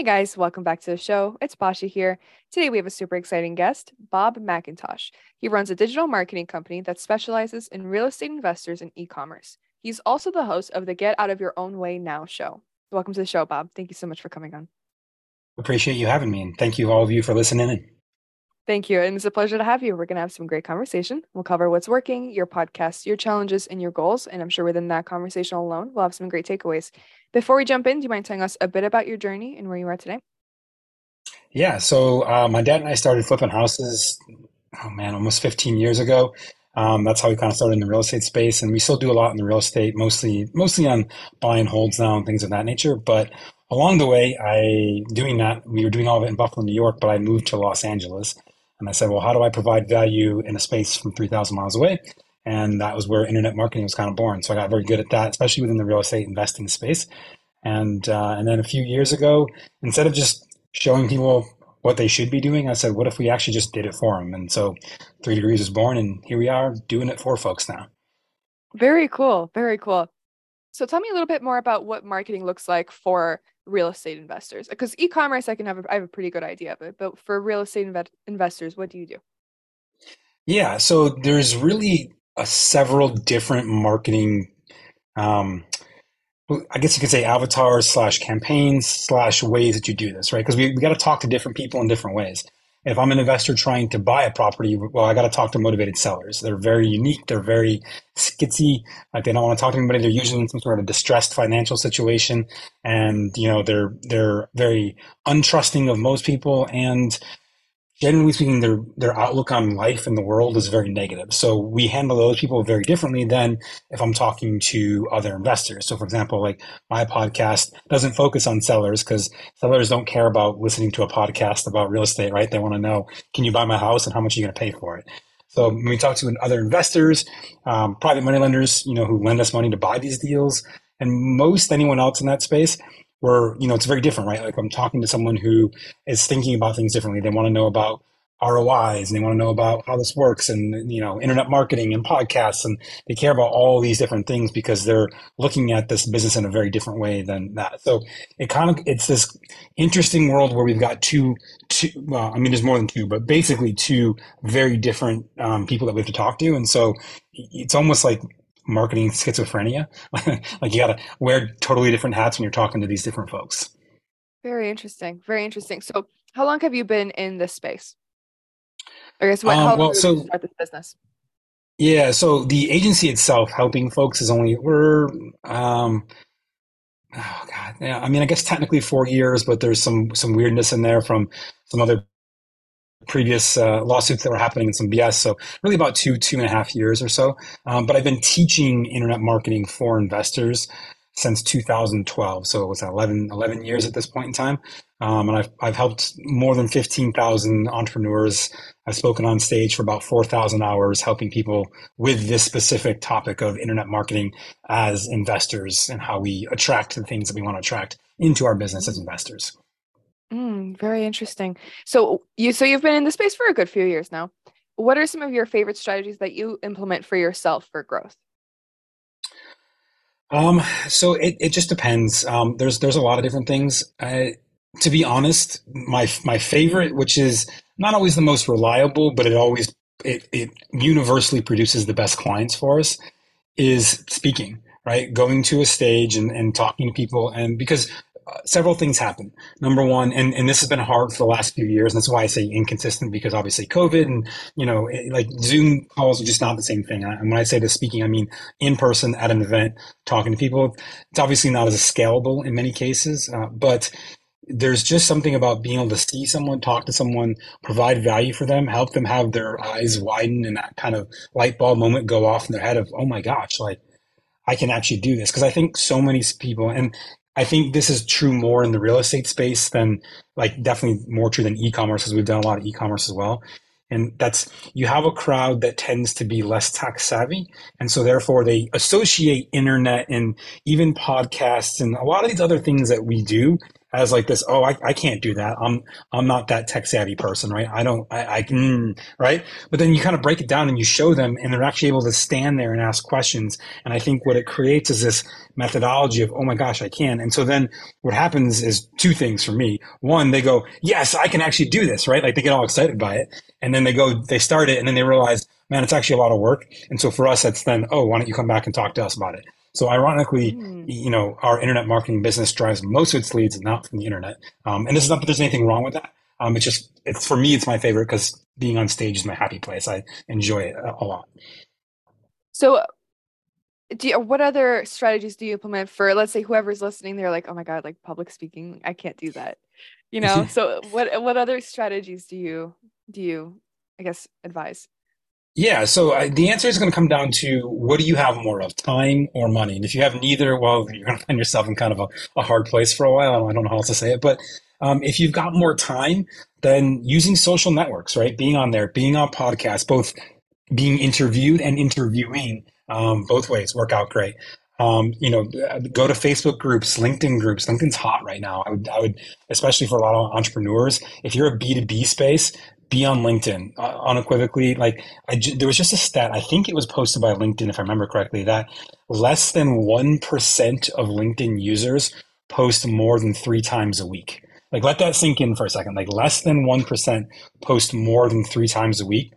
Hey guys, welcome back to the show. It's Pasha here. Today we have a super exciting guest, Bob McIntosh. He runs a digital marketing company that specializes in real estate investors and e commerce. He's also the host of the Get Out of Your Own Way Now show. Welcome to the show, Bob. Thank you so much for coming on. Appreciate you having me, and thank you all of you for listening Thank you. And it's a pleasure to have you. We're going to have some great conversation. We'll cover what's working, your podcast, your challenges, and your goals. And I'm sure within that conversation alone, we'll have some great takeaways. Before we jump in, do you mind telling us a bit about your journey and where you are today? Yeah. So uh, my dad and I started flipping houses, oh man, almost 15 years ago. Um, that's how we kind of started in the real estate space, and we still do a lot in the real estate, mostly mostly on buy and holds now and things of that nature. But along the way, I doing that, we were doing all of it in Buffalo, New York, but I moved to Los Angeles and I said, well, how do I provide value in a space from 3,000 miles away? And that was where internet marketing was kind of born. So I got very good at that, especially within the real estate investing space. And uh, and then a few years ago, instead of just showing people what they should be doing, I said, what if we actually just did it for them? And so Three Degrees was born, and here we are doing it for folks now. Very cool. Very cool. So tell me a little bit more about what marketing looks like for real estate investors because e-commerce i can have a, I have a pretty good idea of it but for real estate inv- investors what do you do? Yeah so there's really a several different marketing um, i guess you could say avatars slash campaigns slash ways that you do this right? Because we, we got to talk to different people in different ways if I'm an investor trying to buy a property, well, I got to talk to motivated sellers. They're very unique. They're very skitsy. Like they don't want to talk to anybody. They're usually in some sort of distressed financial situation, and you know they're they're very untrusting of most people. And generally speaking, their their outlook on life and the world is very negative. So we handle those people very differently than if I'm talking to other investors. So, for example, like my podcast doesn't focus on sellers because sellers don't care about listening to a podcast about real estate, right? They want to know, can you buy my house and how much are you going to pay for it? So when we talk to other investors, um, private money lenders, you know, who lend us money to buy these deals, and most anyone else in that space, where you know it's very different, right? Like I'm talking to someone who is thinking about things differently. They want to know about ROIs and they want to know about how this works and you know internet marketing and podcasts and they care about all these different things because they're looking at this business in a very different way than that. So it kind of it's this interesting world where we've got two two well I mean there's more than two but basically two very different um, people that we have to talk to and so it's almost like marketing schizophrenia. like you got to wear totally different hats when you're talking to these different folks. Very interesting. Very interesting. So, how long have you been in this space? I guess what? Um, how well, so start this business? Yeah, so the agency itself helping folks is only we're um oh god yeah I mean I guess technically four years but there's some some weirdness in there from some other previous uh, lawsuits that were happening and some BS. So really about two, two and a half years or so. Um, but I've been teaching internet marketing for investors since 2012. So it was 11, 11 years at this point in time. Um, and I've, I've helped more than 15,000 entrepreneurs. I've spoken on stage for about 4,000 hours, helping people with this specific topic of internet marketing as investors and how we attract the things that we want to attract into our business as investors. Mm, very interesting. So you so you've been in the space for a good few years now. What are some of your favorite strategies that you implement for yourself for growth? Um, so it, it just depends. Um, there's there's a lot of different things. Uh, to be honest, my my favorite, which is not always the most reliable, but it always it, it universally produces the best clients for us, is speaking. Right, going to a stage and, and talking to people, and because several things happen. Number one, and, and this has been hard for the last few years. And that's why I say inconsistent because obviously COVID and, you know, it, like Zoom calls are just not the same thing. And when I say this speaking, I mean in person at an event, talking to people. It's obviously not as scalable in many cases, uh, but there's just something about being able to see someone, talk to someone, provide value for them, help them have their eyes widen and that kind of light bulb moment go off in their head of, oh my gosh, like I can actually do this. Cause I think so many people, and I think this is true more in the real estate space than like definitely more true than e-commerce because we've done a lot of e-commerce as well. And that's you have a crowd that tends to be less tech savvy. And so therefore they associate internet and even podcasts and a lot of these other things that we do as like this, oh, I, I can't do that. I'm I'm not that tech savvy person, right? I don't I, I can right. But then you kind of break it down and you show them and they're actually able to stand there and ask questions. And I think what it creates is this methodology of, oh my gosh, I can. And so then what happens is two things for me. One, they go, Yes, I can actually do this, right? Like they get all excited by it. And then they go, they start it and then they realize, man, it's actually a lot of work. And so for us, that's then, oh, why don't you come back and talk to us about it? So ironically, mm. you know, our internet marketing business drives most of its leads not from the internet. Um, and this is not that there's anything wrong with that. Um, it's just, it's for me, it's my favorite because being on stage is my happy place. I enjoy it a, a lot. So do you, what other strategies do you implement for, let's say whoever's listening, they're like, oh my God, like public speaking, I can't do that. You know, so what, what other strategies do you, do you, I guess, advise? Yeah, so I, the answer is going to come down to what do you have more of, time or money? And if you have neither, well, you're going to find yourself in kind of a, a hard place for a while. I don't, know how else to say it, but um, if you've got more time, then using social networks, right? Being on there, being on podcasts, both being interviewed and interviewing, um, both ways work out great. Um, you know, go to Facebook groups, LinkedIn groups. LinkedIn's hot right now. I would, I would, especially for a lot of entrepreneurs, if you're a B2B space, be on LinkedIn uh, unequivocally. Like there was just a stat, I think it was posted by LinkedIn, if I remember correctly, that less than 1% of LinkedIn users post more than three times a week. Like let that sink in for a second. Like less than 1% post more than three times a week.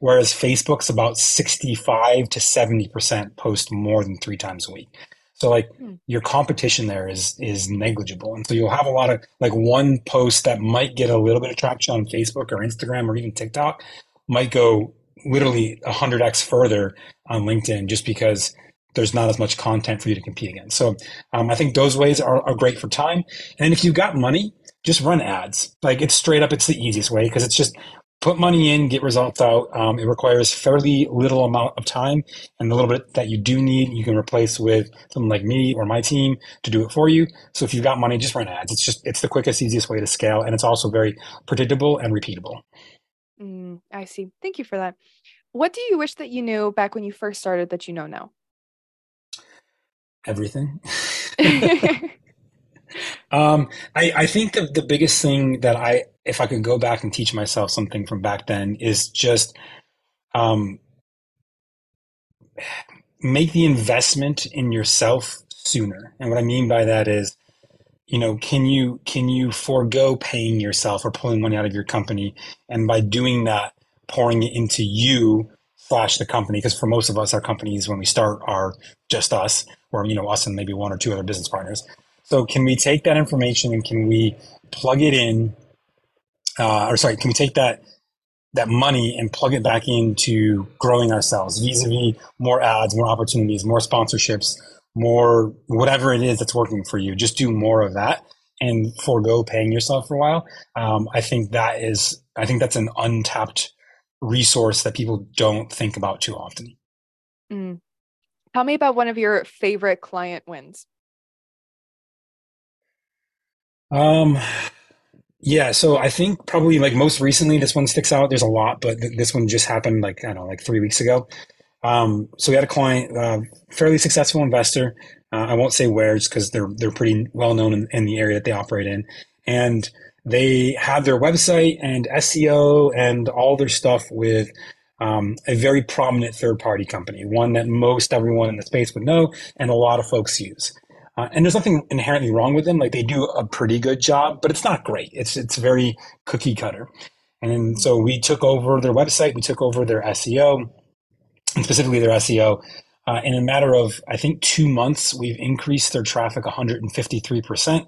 Whereas Facebook's about 65 to 70% post more than three times a week. So like hmm. your competition there is is negligible. And so you'll have a lot of like one post that might get a little bit of traction on Facebook or Instagram or even TikTok might go literally 100x further on LinkedIn just because there's not as much content for you to compete against. So um, I think those ways are, are great for time. And if you've got money, just run ads. Like it's straight up, it's the easiest way because it's just put money in, get results out. Um, it requires fairly little amount of time, and the little bit that you do need, you can replace with someone like me or my team to do it for you. So if you've got money, just run ads. It's just it's the quickest, easiest way to scale, and it's also very predictable and repeatable. Mm, I see. Thank you for that. What do you wish that you knew back when you first started that you know now? Everything. um, I, I think the, the biggest thing that I, if I could go back and teach myself something from back then, is just um, make the investment in yourself sooner. And what I mean by that is, you know, can you can you forego paying yourself or pulling money out of your company, and by doing that, pouring it into you slash the company? Because for most of us, our companies when we start are just us, or you know, us and maybe one or two other business partners. So can we take that information and can we plug it in, uh, or sorry, can we take that that money and plug it back into growing ourselves vis-a-vis more ads, more opportunities, more sponsorships, more whatever it is that's working for you. Just do more of that and forego paying yourself for a while. Um, I think that is, I think that's an untapped resource that people don't think about too often. Mm. Tell me about one of your favorite client wins. Um, yeah, so I think probably like most recently, this one sticks out. There's a lot, but th- this one just happened like I don't know, like three weeks ago. Um, so we had a client, uh, fairly successful investor. Uh, I won't say where, just because they're they're pretty well known in, in the area that they operate in, and they had their website and SEO and all their stuff with um, a very prominent third party company, one that most everyone in the space would know and a lot of folks use. Uh, and there's nothing inherently wrong with them. Like they do a pretty good job, but it's not great. It's it's very cookie cutter. And so we took over their website, we took over their SEO, and specifically their SEO. Uh, in a matter of, I think, two months, we've increased their traffic 153%.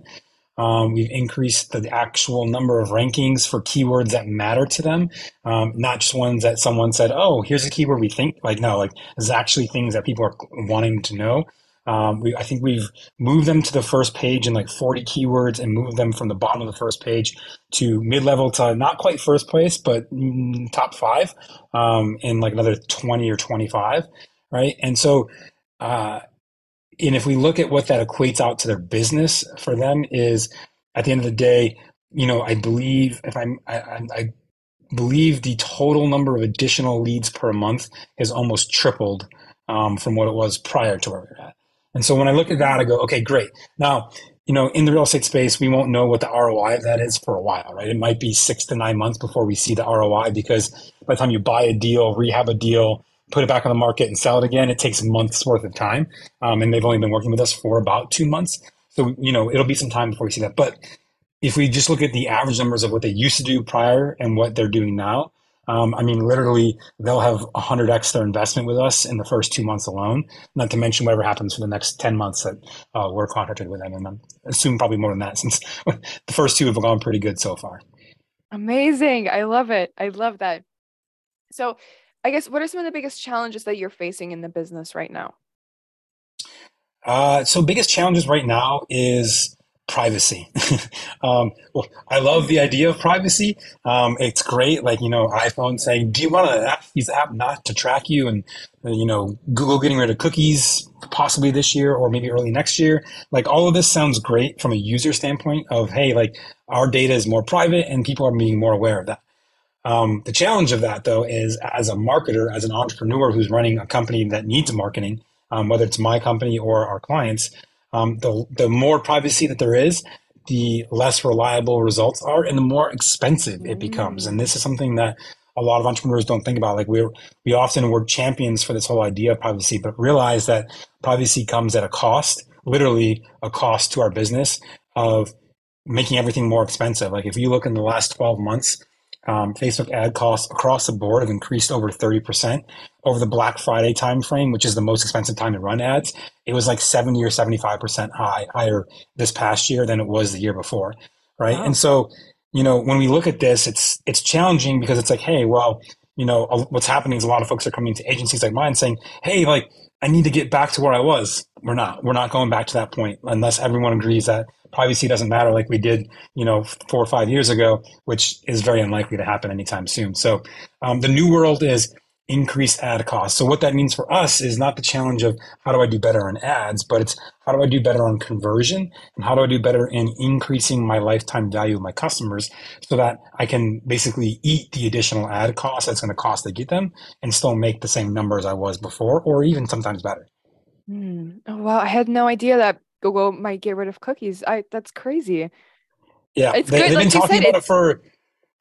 Um, we've increased the actual number of rankings for keywords that matter to them, um, not just ones that someone said, "Oh, here's a keyword we think." Like, no, like there's actually things that people are wanting to know. Um, we, I think we've moved them to the first page in like 40 keywords and moved them from the bottom of the first page to mid level to not quite first place, but mm, top five um, in like another 20 or 25. Right. And so, uh, and if we look at what that equates out to their business for them is at the end of the day, you know, I believe if I'm, I, I believe the total number of additional leads per month has almost tripled um, from what it was prior to where we are at. And so when I look at that, I go, okay, great. Now, you know, in the real estate space, we won't know what the ROI of that is for a while, right? It might be six to nine months before we see the ROI because by the time you buy a deal, rehab a deal, put it back on the market and sell it again, it takes months worth of time. Um, and they've only been working with us for about two months. So, you know, it'll be some time before we see that. But if we just look at the average numbers of what they used to do prior and what they're doing now, um, I mean, literally, they'll have 100x their investment with us in the first two months alone, not to mention whatever happens for the next 10 months that uh, we're contracted with them. And I'm assuming probably more than that since the first two have gone pretty good so far. Amazing. I love it. I love that. So, I guess what are some of the biggest challenges that you're facing in the business right now? Uh, so, biggest challenges right now is privacy. um, well, I love the idea of privacy. Um, it's great, like you know, iPhone saying, "Do you want to ask these app not to track you?" and uh, you know, Google getting rid of cookies possibly this year or maybe early next year. Like all of this sounds great from a user standpoint of, hey, like our data is more private and people are being more aware of that. Um, the challenge of that, though, is as a marketer, as an entrepreneur who's running a company that needs marketing, um, whether it's my company or our clients, um, the, the more privacy that there is, the less reliable results are and the more expensive it becomes. And this is something that a lot of entrepreneurs don't think about. Like we're, we often were champions for this whole idea of privacy, but realize that privacy comes at a cost, literally a cost to our business of making everything more expensive. Like if you look in the last 12 months, um, Facebook ad costs across the board have increased over 30% over the Black Friday timeframe, which is the most expensive time to run ads. It was like 70 or 75% high, higher this past year than it was the year before. Right. Wow. And so, you know, when we look at this, it's, it's challenging because it's like, Hey, well, you know, what's happening is a lot of folks are coming to agencies like mine saying, Hey, like, I need to get back to where I was. We're not. We're not going back to that point unless everyone agrees that privacy doesn't matter like we did, you know, four or five years ago, which is very unlikely to happen anytime soon. So um, the new world is increased ad costs. So what that means for us is not the challenge of how do I do better on ads, but it's how do I do better on conversion and how do I do better in increasing my lifetime value of my customers so that I can basically eat the additional ad cost that's going to cost to get them and still make the same numbers I was before or even sometimes better. Mm. Oh, wow. I had no idea that Google might get rid of cookies. I that's crazy. Yeah, it's they, have been talking said, about it for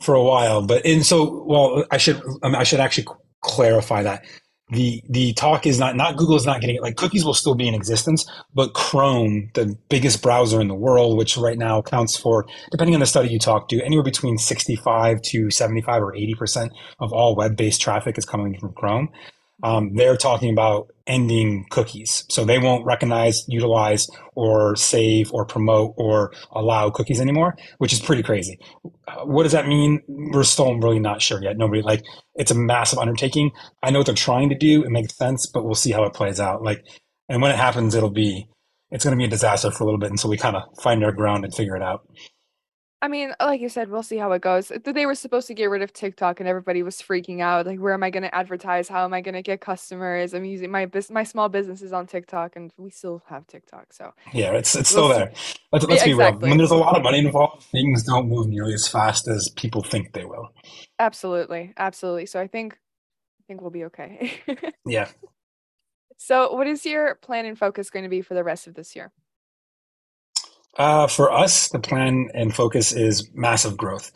for a while, but and so well, I should I should actually clarify that the the talk is not not Google is not getting it. Like cookies will still be in existence, but Chrome, the biggest browser in the world, which right now accounts for, depending on the study you talk to, anywhere between sixty five to seventy five or eighty percent of all web based traffic is coming from Chrome um, they're talking about ending cookies. So they won't recognize, utilize, or save, or promote, or allow cookies anymore, which is pretty crazy. Uh, what does that mean? We're still really not sure yet. Nobody like it's a massive undertaking. I know what they're trying to do. It makes sense, but we'll see how it plays out. Like, and when it happens, it'll be it's going to be a disaster for a little bit until we kind of find our ground and figure it out. I mean, like you said, we'll see how it goes. They were supposed to get rid of TikTok, and everybody was freaking out. Like, where am I going to advertise? How am I going to get customers? I'm using my business, my small businesses on TikTok, and we still have TikTok. So yeah, it's it's still there. Let's, let's yeah, be exactly. real. When there's a lot of money involved, things don't move nearly as fast as people think they will. Absolutely, absolutely. So I think I think we'll be okay. yeah. So, what is your plan and focus going to be for the rest of this year? Uh, for us, the plan and focus is massive growth.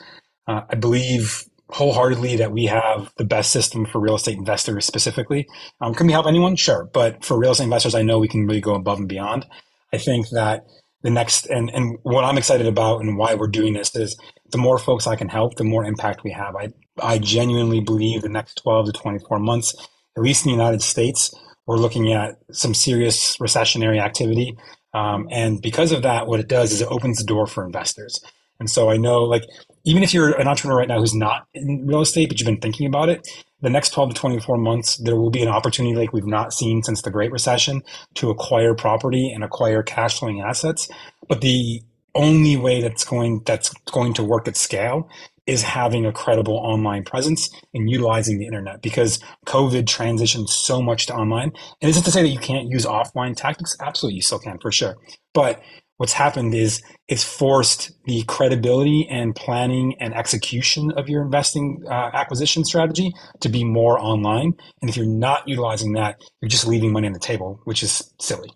Uh, I believe wholeheartedly that we have the best system for real estate investors specifically. Um, can we help anyone? Sure. But for real estate investors, I know we can really go above and beyond. I think that the next, and, and what I'm excited about and why we're doing this is the more folks I can help, the more impact we have. I, I genuinely believe the next 12 to 24 months, at least in the United States, we're looking at some serious recessionary activity um, and because of that, what it does is it opens the door for investors. And so I know, like, even if you're an entrepreneur right now who's not in real estate, but you've been thinking about it, the next 12 to 24 months, there will be an opportunity like we've not seen since the Great Recession to acquire property and acquire cash flowing assets. But the only way that's going that's going to work at scale is having a credible online presence and utilizing the internet because COVID transitioned so much to online. And this isn't to say that you can't use offline tactics? Absolutely, you still can for sure. But what's happened is it's forced the credibility and planning and execution of your investing uh, acquisition strategy to be more online. And if you're not utilizing that, you're just leaving money on the table, which is silly.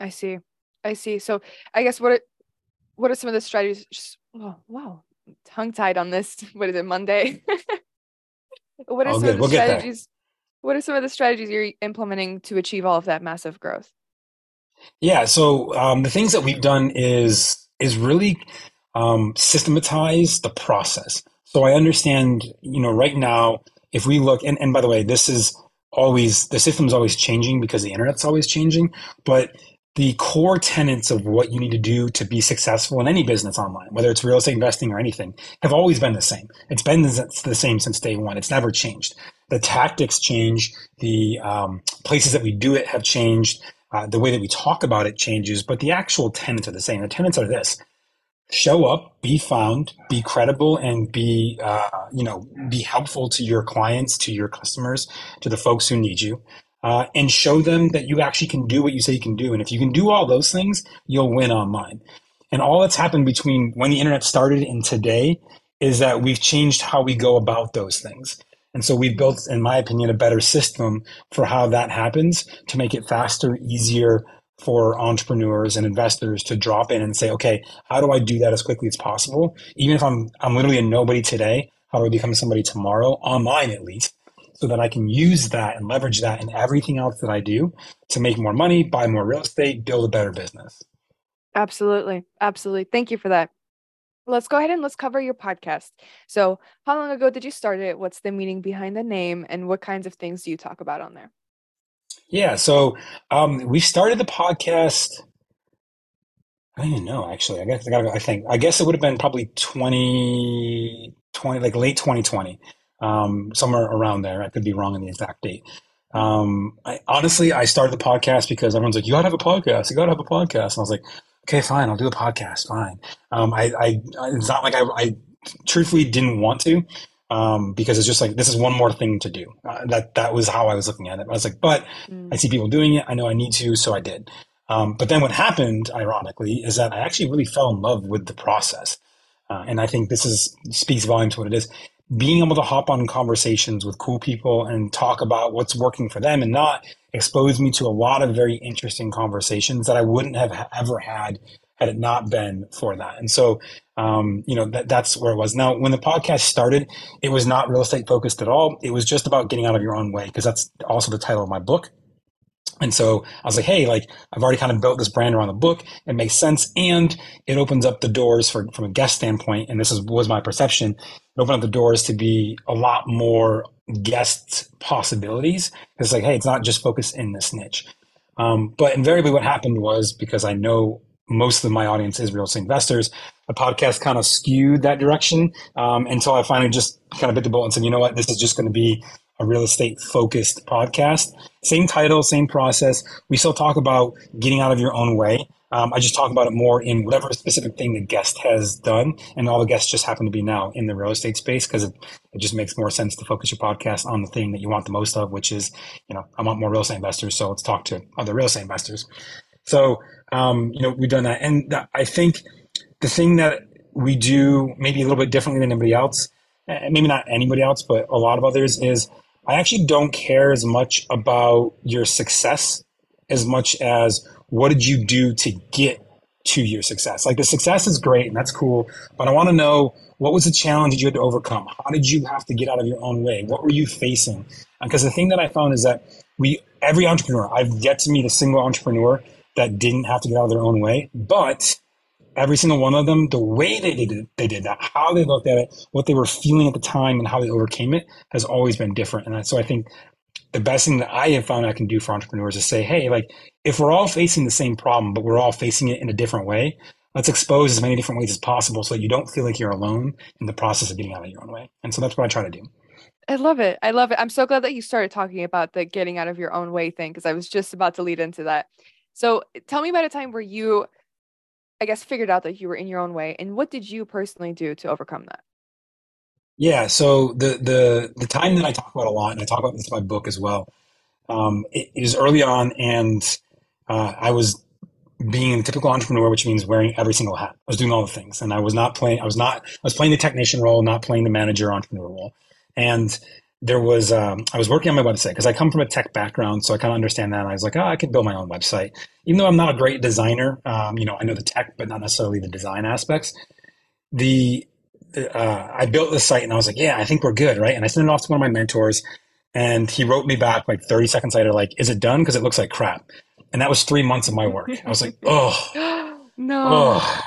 I see. I see. So I guess what what are some of the strategies? Just, oh, wow, tongue tied on this. What is it, Monday? what are all some good. of the we'll strategies? What are some of the strategies you're implementing to achieve all of that massive growth? Yeah. So um, the things that we've done is is really um, systematize the process. So I understand, you know, right now, if we look, and, and by the way, this is always the system's always changing because the internet's always changing, but the core tenets of what you need to do to be successful in any business online, whether it's real estate investing or anything, have always been the same. It's been the same since day one. It's never changed. The tactics change. The um, places that we do it have changed. Uh, the way that we talk about it changes, but the actual tenets are the same. The tenets are this: show up, be found, be credible, and be uh, you know be helpful to your clients, to your customers, to the folks who need you. Uh, and show them that you actually can do what you say you can do. And if you can do all those things, you'll win online. And all that's happened between when the internet started and today is that we've changed how we go about those things. And so we've built, in my opinion, a better system for how that happens to make it faster, easier for entrepreneurs and investors to drop in and say, okay, how do I do that as quickly as possible? Even if I'm I'm literally a nobody today, how do I become somebody tomorrow, online at least, so that I can use that and leverage that in everything else that I do to make more money, buy more real estate, build a better business. Absolutely. Absolutely. Thank you for that let's go ahead and let's cover your podcast. So, how long ago did you start it? What's the meaning behind the name, and what kinds of things do you talk about on there? Yeah, so um, we started the podcast. I don't even know actually. I guess I gotta. I think I guess it would have been probably 2020, like late 2020, um, somewhere around there. I could be wrong on the exact date. Um, I, honestly, I started the podcast because everyone's like, "You gotta have a podcast. You gotta have a podcast," and I was like, okay, fine, I'll do a podcast. Fine. Um, I, I, it's not like I, I truthfully didn't want to, um, because it's just like, this is one more thing to do. Uh, that, that was how I was looking at it. I was like, but mm. I see people doing it. I know I need to, so I did. Um, but then what happened, ironically, is that I actually really fell in love with the process. Uh, and I think this is speaks volumes to what it is. Being able to hop on conversations with cool people and talk about what's working for them and not exposed me to a lot of very interesting conversations that I wouldn't have ever had had it not been for that. And so, um, you know, that, that's where it was. Now, when the podcast started, it was not real estate focused at all. It was just about getting out of your own way because that's also the title of my book. And so I was like, hey, like I've already kind of built this brand around the book. It makes sense. And it opens up the doors for, from a guest standpoint. And this is, was my perception. It opened up the doors to be a lot more guest possibilities. It's like, hey, it's not just focused in this niche. Um, but invariably, what happened was because I know most of my audience is real estate investors, the podcast kind of skewed that direction um, until I finally just kind of bit the bullet and said, you know what, this is just going to be a real estate focused podcast. Same title, same process. We still talk about getting out of your own way. Um, I just talk about it more in whatever specific thing the guest has done. And all the guests just happen to be now in the real estate space because it, it just makes more sense to focus your podcast on the thing that you want the most of, which is, you know, I want more real estate investors. So let's talk to other real estate investors. So, um, you know, we've done that. And I think the thing that we do maybe a little bit differently than anybody else, maybe not anybody else, but a lot of others is I actually don't care as much about your success as much as what did you do to get to your success? Like the success is great and that's cool, but I want to know what was the challenge that you had to overcome? How did you have to get out of your own way? What were you facing? Because the thing that I found is that we, every entrepreneur, I've yet to meet a single entrepreneur that didn't have to get out of their own way, but every single one of them, the way they did it, they did that, how they looked at it, what they were feeling at the time, and how they overcame it has always been different. And so I think the best thing that I have found I can do for entrepreneurs is say, hey, like if we're all facing the same problem, but we're all facing it in a different way, let's expose as many different ways as possible so that you don't feel like you're alone in the process of getting out of your own way. And so that's what I try to do. I love it. I love it. I'm so glad that you started talking about the getting out of your own way thing because I was just about to lead into that. So tell me about a time where you I guess, figured out that you were in your own way? And what did you personally do to overcome that? Yeah, so the the the time that I talk about a lot, and I talk about this in my book as well, um, it is early on, and uh, I was being a typical entrepreneur, which means wearing every single hat. I was doing all the things, and I was not playing. I was not. I was playing the technician role, not playing the manager entrepreneur role. And there was um, I was working on my website because I come from a tech background, so I kind of understand that. And I was like, oh, I could build my own website, even though I'm not a great designer. Um, you know, I know the tech, but not necessarily the design aspects. The uh, I built this site, and I was like, yeah, I think we're good, right? And I sent it off to one of my mentors, and he wrote me back like 30 seconds later, like, is it done? Because it looks like crap. And that was three months of my work. I was like, oh, no. oh.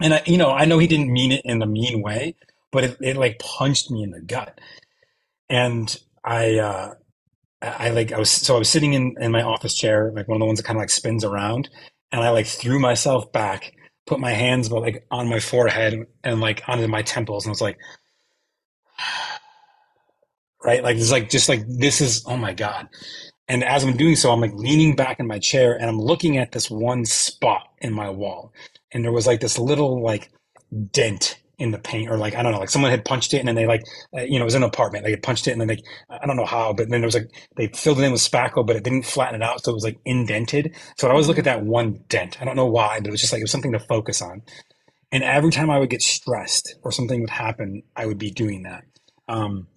And I, you know, I know he didn't mean it in a mean way, but it, it like punched me in the gut. And I, uh, I like, I was, so I was sitting in, in my office chair, like one of the ones that kind of like spins around. And I like threw myself back, put my hands like on my forehead and like onto my temples. And I was like, right? Like, it's like, just like, this is, oh my God. And as I'm doing so, I'm like leaning back in my chair and I'm looking at this one spot in my wall. And there was like this little like dent in the paint or like, I don't know, like someone had punched it and then they like, uh, you know, it was in an apartment. They had punched it and then they, I don't know how, but then there was like, they filled it in with spackle, but it didn't flatten it out. So it was like indented. So I always look at that one dent. I don't know why, but it was just like, it was something to focus on. And every time I would get stressed or something would happen, I would be doing that. Um,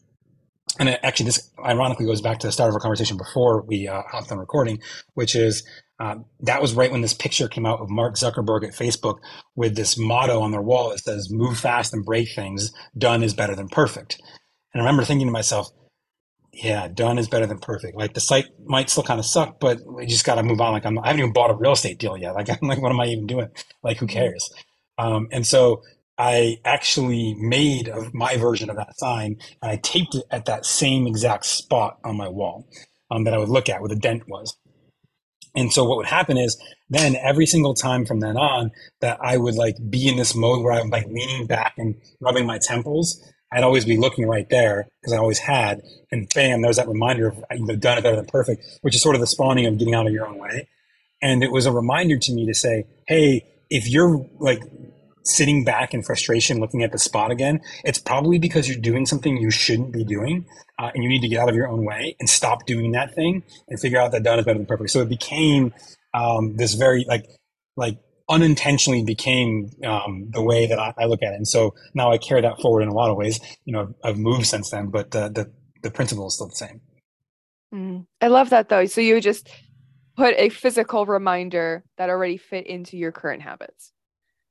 and actually, this ironically goes back to the start of our conversation before we uh, hopped on recording, which is um, that was right when this picture came out of Mark Zuckerberg at Facebook with this motto on their wall that says, Move fast and break things. Done is better than perfect. And I remember thinking to myself, yeah, done is better than perfect. Like the site might still kind of suck, but we just got to move on. Like I'm, I haven't even bought a real estate deal yet. Like I'm like, what am I even doing? Like who cares? Um, and so I actually made my version of that sign and I taped it at that same exact spot on my wall um, that I would look at where the dent was. And so what would happen is then every single time from then on that I would like be in this mode where I'm like leaning back and rubbing my temples, I'd always be looking right there because I always had. And bam, there's that reminder of you know done it better than perfect, which is sort of the spawning of getting out of your own way. And it was a reminder to me to say, hey, if you're like sitting back in frustration looking at the spot again, it's probably because you're doing something you shouldn't be doing. Uh, and you need to get out of your own way and stop doing that thing and figure out that done is better than perfect. So it became um, this very like like unintentionally became um, the way that I, I, look at it. And so now I carry that forward in a lot of ways. You know, I've moved since then, but the the, the principle is still the same. Mm. I love that though. So you just put a physical reminder that already fit into your current habits.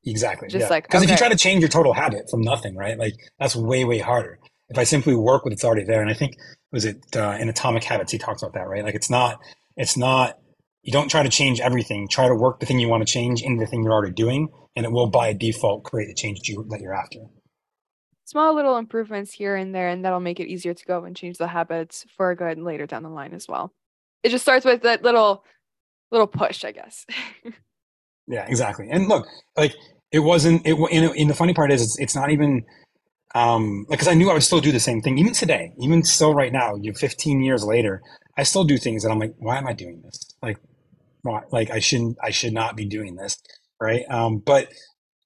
Exactly. Just yeah. like because okay. if you try to change your total habit from nothing, right? Like that's way way harder. If I simply work with it's already there, and I think was it uh, in Atomic Habits he talks about that, right? Like it's not it's not you don't try to change everything. Try to work the thing you want to change into the thing you're already doing, and it will by default create the change that you that you're after. Small little improvements here and there, and that'll make it easier to go and change the habits for good later down the line as well. It just starts with that little little push, I guess. yeah, exactly. And look, like it wasn't it and, the funny part is it's, it's not even um like because i knew i would still do the same thing even today even still right now you 15 years later i still do things that i'm like why am i doing this? Like why like i shouldn't i should not be doing this right? Um but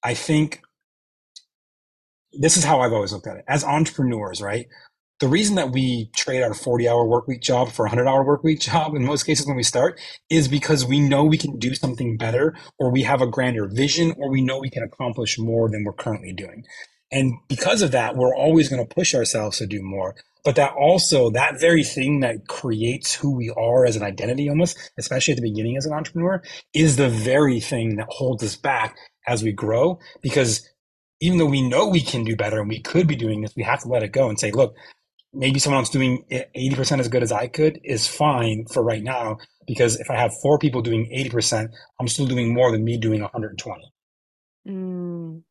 i think this is how i've always looked at it. As entrepreneurs right the reason that we trade our 40 hour work week job for a 100 hour work week job in most cases when we start is because we know we can do something better or we have a grander vision or we know we can accomplish more than we're currently doing. And because of that we're always going to push ourselves to do more. But that also that very thing that creates who we are as an identity almost especially at the beginning as an entrepreneur is the very thing that holds us back as we grow. Because even though we know we can do better and we could be doing this, we have to let it go and say, look, maybe someone else doing 80% as good as I could is fine for right now because if I have four people doing 80%, I'm still doing more than me doing 120. Mm.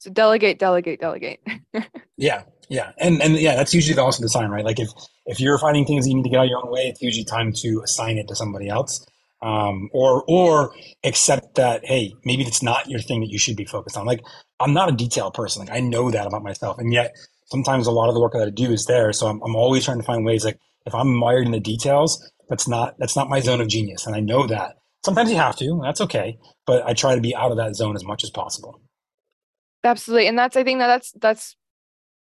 So delegate, delegate, delegate. yeah, yeah, and and yeah, that's usually also the sign, right? Like if if you're finding things you need to get out of your own way, it's usually time to assign it to somebody else, um, or or accept that hey, maybe it's not your thing that you should be focused on. Like I'm not a detail person, like I know that about myself, and yet sometimes a lot of the work that I do is there. So I'm, I'm always trying to find ways like if I'm mired in the details, that's not that's not my zone of genius, and I know that. Sometimes you have to, that's okay. But I try to be out of that zone as much as possible. Absolutely. And that's I think that that's that's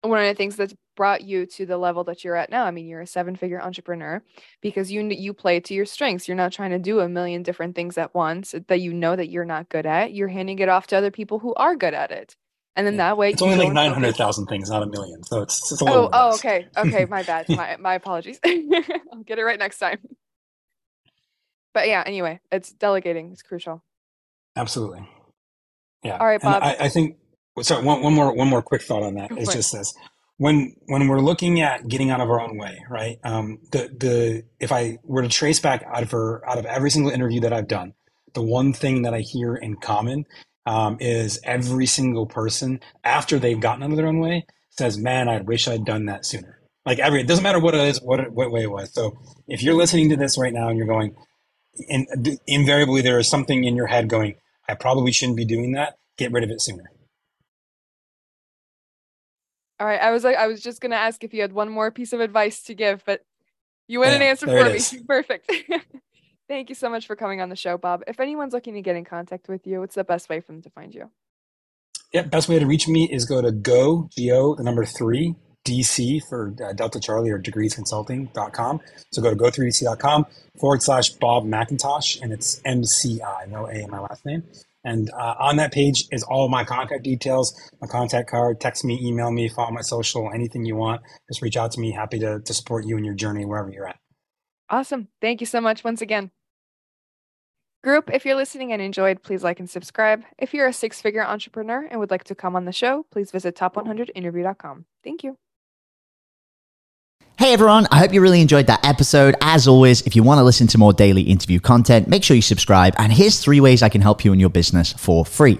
one of the things that's brought you to the level that you're at now. I mean, you're a seven-figure entrepreneur because you you play to your strengths. You're not trying to do a million different things at once that you know that you're not good at. You're handing it off to other people who are good at it. And then that way it's only like 900,000 things, not a million. So it's, it's a little Oh, oh okay. Okay, my bad. my my apologies. I'll get it right next time. But yeah, anyway, it's delegating It's crucial. Absolutely. Yeah. All right, Bob. I, I, think sorry, one, one more one more quick thought on that. It's just this. When when we're looking at getting out of our own way, right? Um, the the if I were to trace back out of her, out of every single interview that I've done, the one thing that I hear in common um, is every single person after they've gotten out of their own way says, "Man, I wish I'd done that sooner." Like every, it doesn't matter what it is, what it, what way it was. So if you're listening to this right now and you're going, and invariably there is something in your head going, "I probably shouldn't be doing that." Get rid of it sooner. All right, I was like, I was just gonna ask if you had one more piece of advice to give, but you went yeah, and answered for me. Perfect. Thank you so much for coming on the show, Bob. If anyone's looking to get in contact with you, what's the best way for them to find you? Yeah, best way to reach me is go to go, G-O, the number three, DC for uh, Delta Charlie or degreesconsulting.com. So go to go3dc.com forward slash Bob McIntosh, and it's MCI, no A in my last name. And uh, on that page is all my contact details, my contact card. Text me, email me, follow my social, anything you want. Just reach out to me. Happy to, to support you in your journey wherever you're at. Awesome. Thank you so much once again. Group, if you're listening and enjoyed, please like and subscribe. If you're a six figure entrepreneur and would like to come on the show, please visit top100interview.com. Thank you. Hey everyone, I hope you really enjoyed that episode. As always, if you want to listen to more daily interview content, make sure you subscribe. And here's three ways I can help you in your business for free.